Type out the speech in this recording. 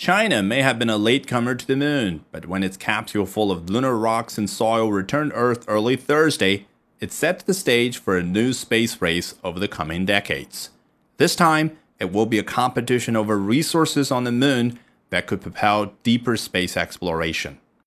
China may have been a latecomer to the moon, but when its capsule full of lunar rocks and soil returned Earth early Thursday, it set the stage for a new space race over the coming decades. This time, it will be a competition over resources on the moon that could propel deeper space exploration.